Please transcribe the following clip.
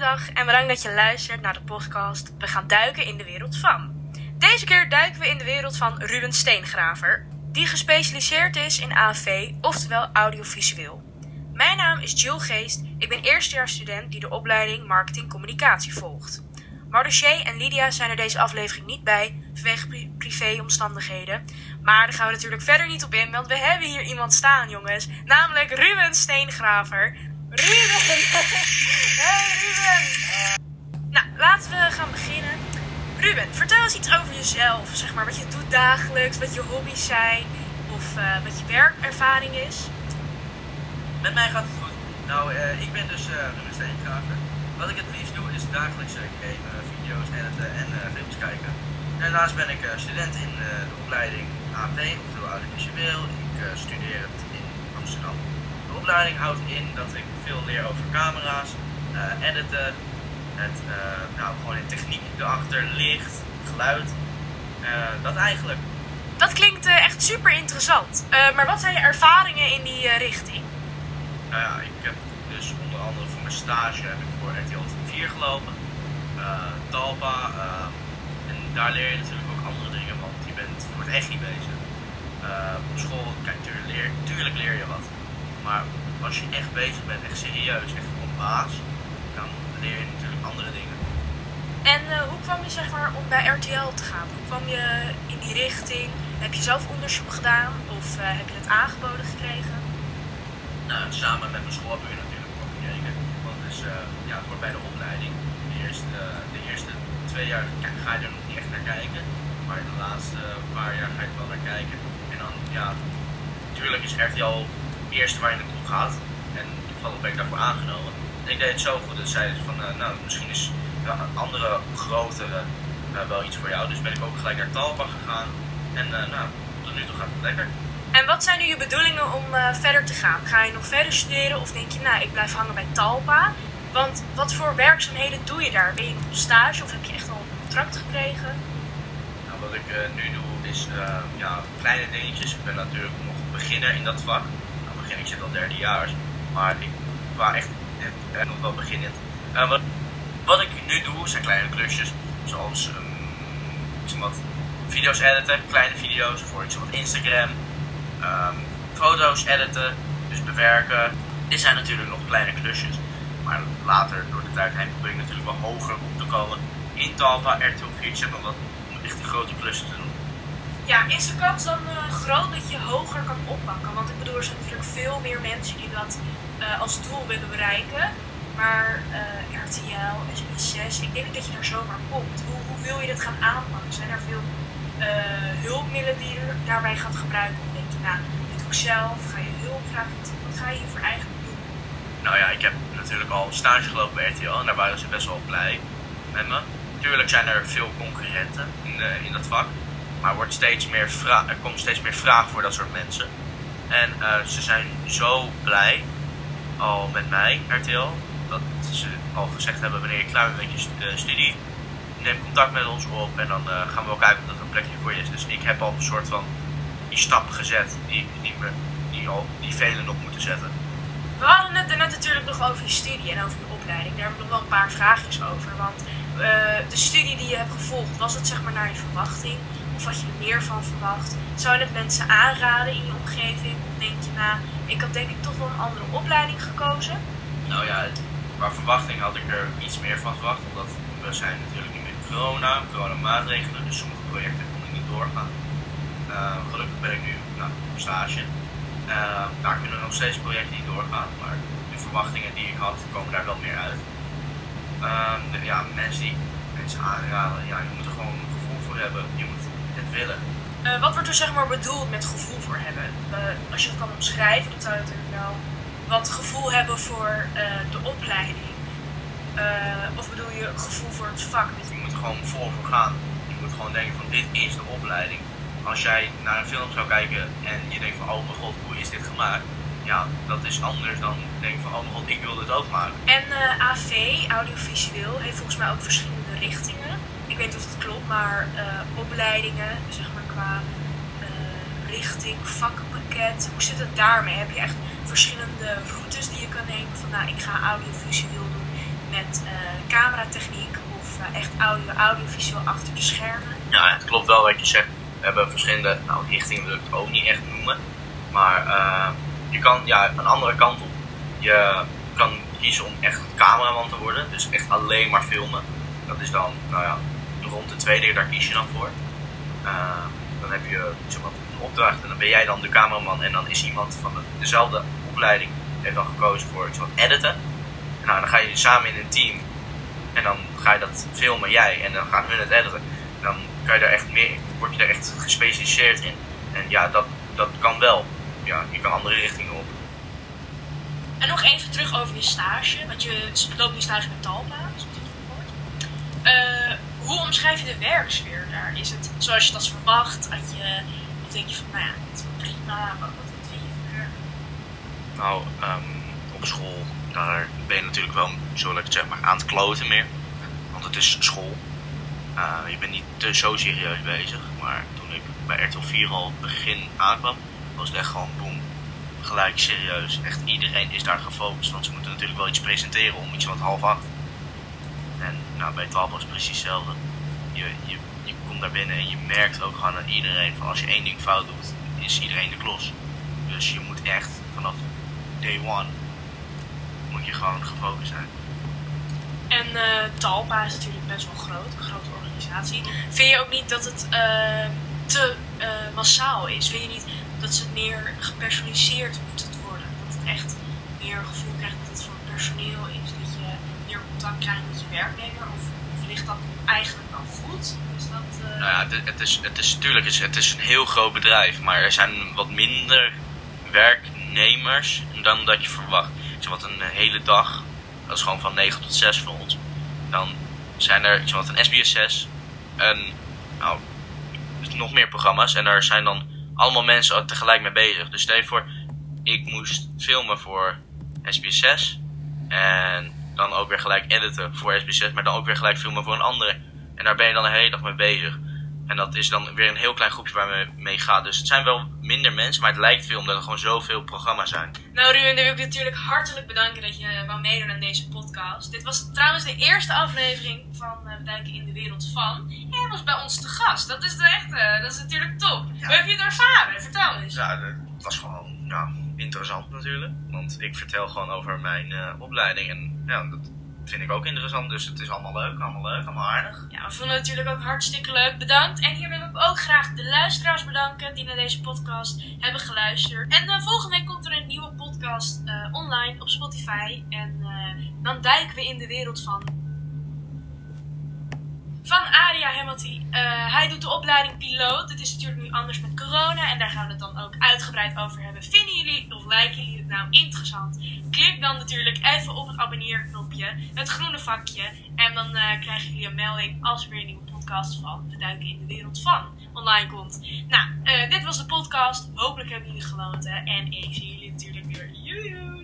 Goedendag en bedankt dat je luistert naar de podcast We gaan duiken in de wereld van. Deze keer duiken we in de wereld van Ruben Steengraver, die gespecialiseerd is in AV, oftewel audiovisueel. Mijn naam is Jill Geest, ik ben eerstejaarsstudent die de opleiding Marketing Communicatie volgt. Mardoché en Lydia zijn er deze aflevering niet bij vanwege pri- privéomstandigheden. Maar daar gaan we natuurlijk verder niet op in, want we hebben hier iemand staan, jongens. Namelijk Ruben Steengraver. Ruben! Hey Ruben! Nou, laten we gaan beginnen. Ruben, vertel eens iets over jezelf. Zeg maar wat je doet dagelijks, wat je hobby's zijn of eh, wat je werkervaring is. Met mij gaat het goed. Nou, eh, ik ben dus eh Ruben Steengraver. Wat ik het liefst doe is dagelijks gamen, video's editen en films kijken. Daarnaast ben ik student in de opleiding AV, oftewel audiovisueel. Ik studeer het in Amsterdam. De opleiding houdt in dat ik veel leer over camera's, eh, editen, het, eh, nou, gewoon de techniek erachter, licht, geluid. Eh, dat eigenlijk. Dat klinkt echt super interessant. Maar wat zijn je ervaringen in die richting? Nou ja, ik heb dus onder andere voor mijn stage heb ik voor RTL 4 gelopen, Talpa. en daar leer je natuurlijk ook andere dingen, want je bent voor het echt niet bezig. Op school, kijk, tuurlijk leer, tuurlijk leer je wat. Maar als je echt bezig bent, echt serieus, echt op baas, dan leer je natuurlijk andere dingen. En eh, hoe kwam je zeg maar om bij RTL te gaan? Hoe kwam je in die richting? Heb je zelf onderzoek gedaan of eh, heb je het aangeboden gekregen? Nou, samen met mijn school hebben we natuurlijk gekeken. Want het, is, eh, ja, het hoort bij de opleiding. De eerste, de eerste twee jaar ga je er nog niet echt naar kijken. Maar de laatste paar jaar ga je er wel naar kijken. En dan, ja, natuurlijk is RTL het eerste waar je naartoe gaat. En toevallig ben ik daarvoor aangenomen. En ik deed het zo goed dat zeiden ze van, eh, nou, misschien is een andere, grotere eh, wel iets voor jou. Dus ben ik ook gelijk naar Talpa gegaan. En eh, nou, tot nu toe gaat het lekker. En wat zijn nu je bedoelingen om verder te gaan? Ga je nog verder studeren of denk je, nou, ik blijf hangen bij Talpa? Want wat voor werkzaamheden doe je daar? Ben je nog op stage of heb je echt al een contract gekregen? Nou, wat ik nu doe is ja, kleine dingetjes. Ik ben natuurlijk nog beginner in dat vak. Ik zit al derde jaar. Maar ik was echt nog wel beginnend. Eh, wat, wat ik nu doe zijn kleine klusjes. Zoals zeg wat, video's editen, kleine video's voor zeg wat Instagram. Ehm, foto's editen, dus bewerken. Dit zijn natuurlijk nog kleine klusjes. Maar later, door de tijd heen, probeer ik natuurlijk wel hoger op te komen. In Talpa, RTL 4, zeg maar wat, om echt die grote klussen te doen. Ja, is de kans dan eh, groot dat je hoger kan oppakken? Want ik er zijn natuurlijk veel meer mensen die dat eh, als doel willen bereiken. Maar eh, RTL, SBS6, ik denk niet dat je daar zomaar komt. Hoe, hoe wil je dit gaan aanpakken? Zijn er veel eh, hulpmiddelen die je daarbij gaat gebruiken? Of denk je, nou, dit doe ik zelf, ga je hulp vragen? Wat, ga je hiervoor eigenlijk doen? Nou ja, ik heb natuurlijk al stage gelopen bij RTL en daar waren ze best wel blij met me. Tuurlijk zijn er veel concurrenten in, in dat vak, maar wordt steeds meer er komt steeds meer vraag voor dat soort mensen. En eh, ze zijn zo blij al met mij, RTL, dat ze al gezegd hebben wanneer je klaar bent met je eh, studie, neem contact met ons op en dan eh, gaan we wel kijken of dat er een plekje voor je is. Dus ik heb al een soort van die stap gezet die, niet meer, die, al, die velen nog moeten zetten. We hadden het daarnet natuurlijk nog over je studie en over je opleiding. Daar heb ik nog wel een paar vraagjes over. Want de studie die je hebt gevolgd, was het zeg maar naar je verwachting? Of had je er meer van verwacht? Zou je het mensen aanraden in je omgeving? Of denk je, nou, ik had denk ik toch wel een andere opleiding gekozen? Nou ja, qua verwachting had ik er iets meer van verwacht. Omdat we zijn natuurlijk nu met corona, coronamaatregelen. Dus sommige projecten konden niet doorgaan. Eh, gelukkig ben ik nu nou, op stage. Eh, daar kunnen nog steeds projecten niet doorgaan. Maar de verwachtingen die ik had, komen daar wel meer uit. Ehm, ja, mensen die mensen aanraden, ja, je moet er gewoon een gevoel voor hebben. Je moet willen. Eh, wat wordt er zeg maar bedoeld met gevoel voor hebben? Eh, als je het kan omschrijven, dan zou je natuurlijk wel wat gevoel hebben voor eh, de opleiding. Of bedoel je gevoel voor het vak? Je moet er gewoon vol voor gaan. Je moet gewoon denken van dit is de opleiding. Als jij naar een film zou kijken en je denkt van oh mijn god, hoe is dit gemaakt? Ja, dat is anders dan denken van oh mijn god, ik wil dit ook maken. En AV, audiovisueel, heeft volgens mij ook verschillende richtingen. Weet of het klopt, maar eh, opleidingen, zeg maar qua eh, richting, vakkenpakket, hoe zit het daarmee? Heb je echt verschillende routes die je kan nemen van nou, ik ga audiovisueel doen met eh, cameratechniek of echt audio, audiovisueel achter de schermen? Ja, het klopt wel wat je zegt. We hebben verschillende nou, richtingen, wil ik het ook niet echt noemen. Maar je kan ja, een andere kant op. Je kan kiezen om echt cameraman te worden, dus echt alleen maar filmen. Dat is dan, nou ja, rond de tweede, daar kies je dan voor. Eh, dan heb je zeg een opdracht en dan ben jij dan de cameraman en dan is iemand van de, dezelfde opleiding heeft dan gekozen voor iets wat editen. En nou, dan ga je samen in een team en dan ga je dat filmen, jij, en dan gaan hun het editen. En dan kan je daar echt meer, word je daar echt gespecialiseerd in. En ja, dat, dat kan wel. Ja, je kan andere richtingen op. En nog even terug over je stage, want je loopt nu stage met Talpa, zoals ik het gehoord. Uh, hoe omschrijf je de werksfeer daar? Is het zoals je dat verwacht? Had je, of denk je van, nou ja, het is prima, wat, vind je van? Nou, um, op school, daar ben je natuurlijk wel, zo het zeg maar, aan het kloten meer. Want het is school. Uh, je bent niet te zo serieus bezig, maar toen ik bij RTL 4 al begin aankwam, was het echt gewoon boem, gelijk serieus. Echt iedereen is daar gefocust, want ze moeten natuurlijk wel iets presenteren om iets wat half acht. Nou, bij 12 was het precies hetzelfde. Je, je, je komt daar binnen en je merkt ook gewoon aan iedereen van als je één ding fout doet, is iedereen de klos. Dus je moet echt vanaf day one moet je gewoon gefocust zijn. En uh, Talpa is natuurlijk best wel groot, een grote organisatie. Vind je ook niet dat het uh, te uh, massaal is? Vind je niet dat ze meer gepersonaliseerd moet worden? Dat het echt meer gevoel krijgt dat het voor personeel is? Dat je meer contact krijgt met je werknemer? Of, of ligt dat eigenlijk al goed? Is dat, Nou ja, het, is, het is natuurlijk het het is een heel groot bedrijf, maar er zijn wat minder werknemers dan dat je verwacht. Zeg wat een hele dag, dat is gewoon van 9 tot 6 voor ons. Dan zijn er wat een SBS 6 en nou, nog meer programma's en daar zijn dan allemaal mensen tegelijk mee bezig. Dus stel je voor, ik moest filmen voor SBS 6 en dan ook weer gelijk editen voor SBS 6, maar dan ook weer gelijk filmen voor een andere. En daar ben je dan een hele dag mee bezig. En dat is dan weer een heel klein groepje waar we mee gaat. Dus het zijn wel minder mensen, maar het lijkt veel omdat er gewoon zoveel programma's zijn. Nou Ruben, dan wil ik natuurlijk hartelijk bedanken dat je wou meedoen aan deze podcast. Dit was trouwens de eerste aflevering van uh, Duiken in de Wereld van. En was bij ons te gast. Dat is, de echte, dat is natuurlijk top. Ja. Hoe heb je het ervaren? Vertel eens. Ja, het was gewoon nou, interessant natuurlijk. Want ik vertel gewoon over mijn uh, opleiding. En ja, dat vind ik ook interessant. Dus het is allemaal leuk, allemaal leuk, allemaal aardig. Ja, we vonden het natuurlijk ook hartstikke leuk. Bedankt. En hierbij wil ik ook graag de luisteraars bedanken die naar deze podcast hebben geluisterd. En uh, volgende week komt er een nieuwe podcast uh, online op Spotify. En dan duiken we in de wereld van van Aria Hamilton. Uh, hij doet de opleiding piloot. Het is natuurlijk nu anders met corona en daar gaan we het dan ook uitgebreid over hebben. Vinden jullie of lijken jullie het nou interessant? Klik dan natuurlijk even op het abonneerknopje, het groene vakje. En dan uh, krijgen jullie een melding als er weer een nieuwe podcast van We Duiken in de Wereld van online komt. Nou, uh, dit was de podcast. Hopelijk hebben jullie genoten en ik zie jullie natuurlijk weer. Joejoe!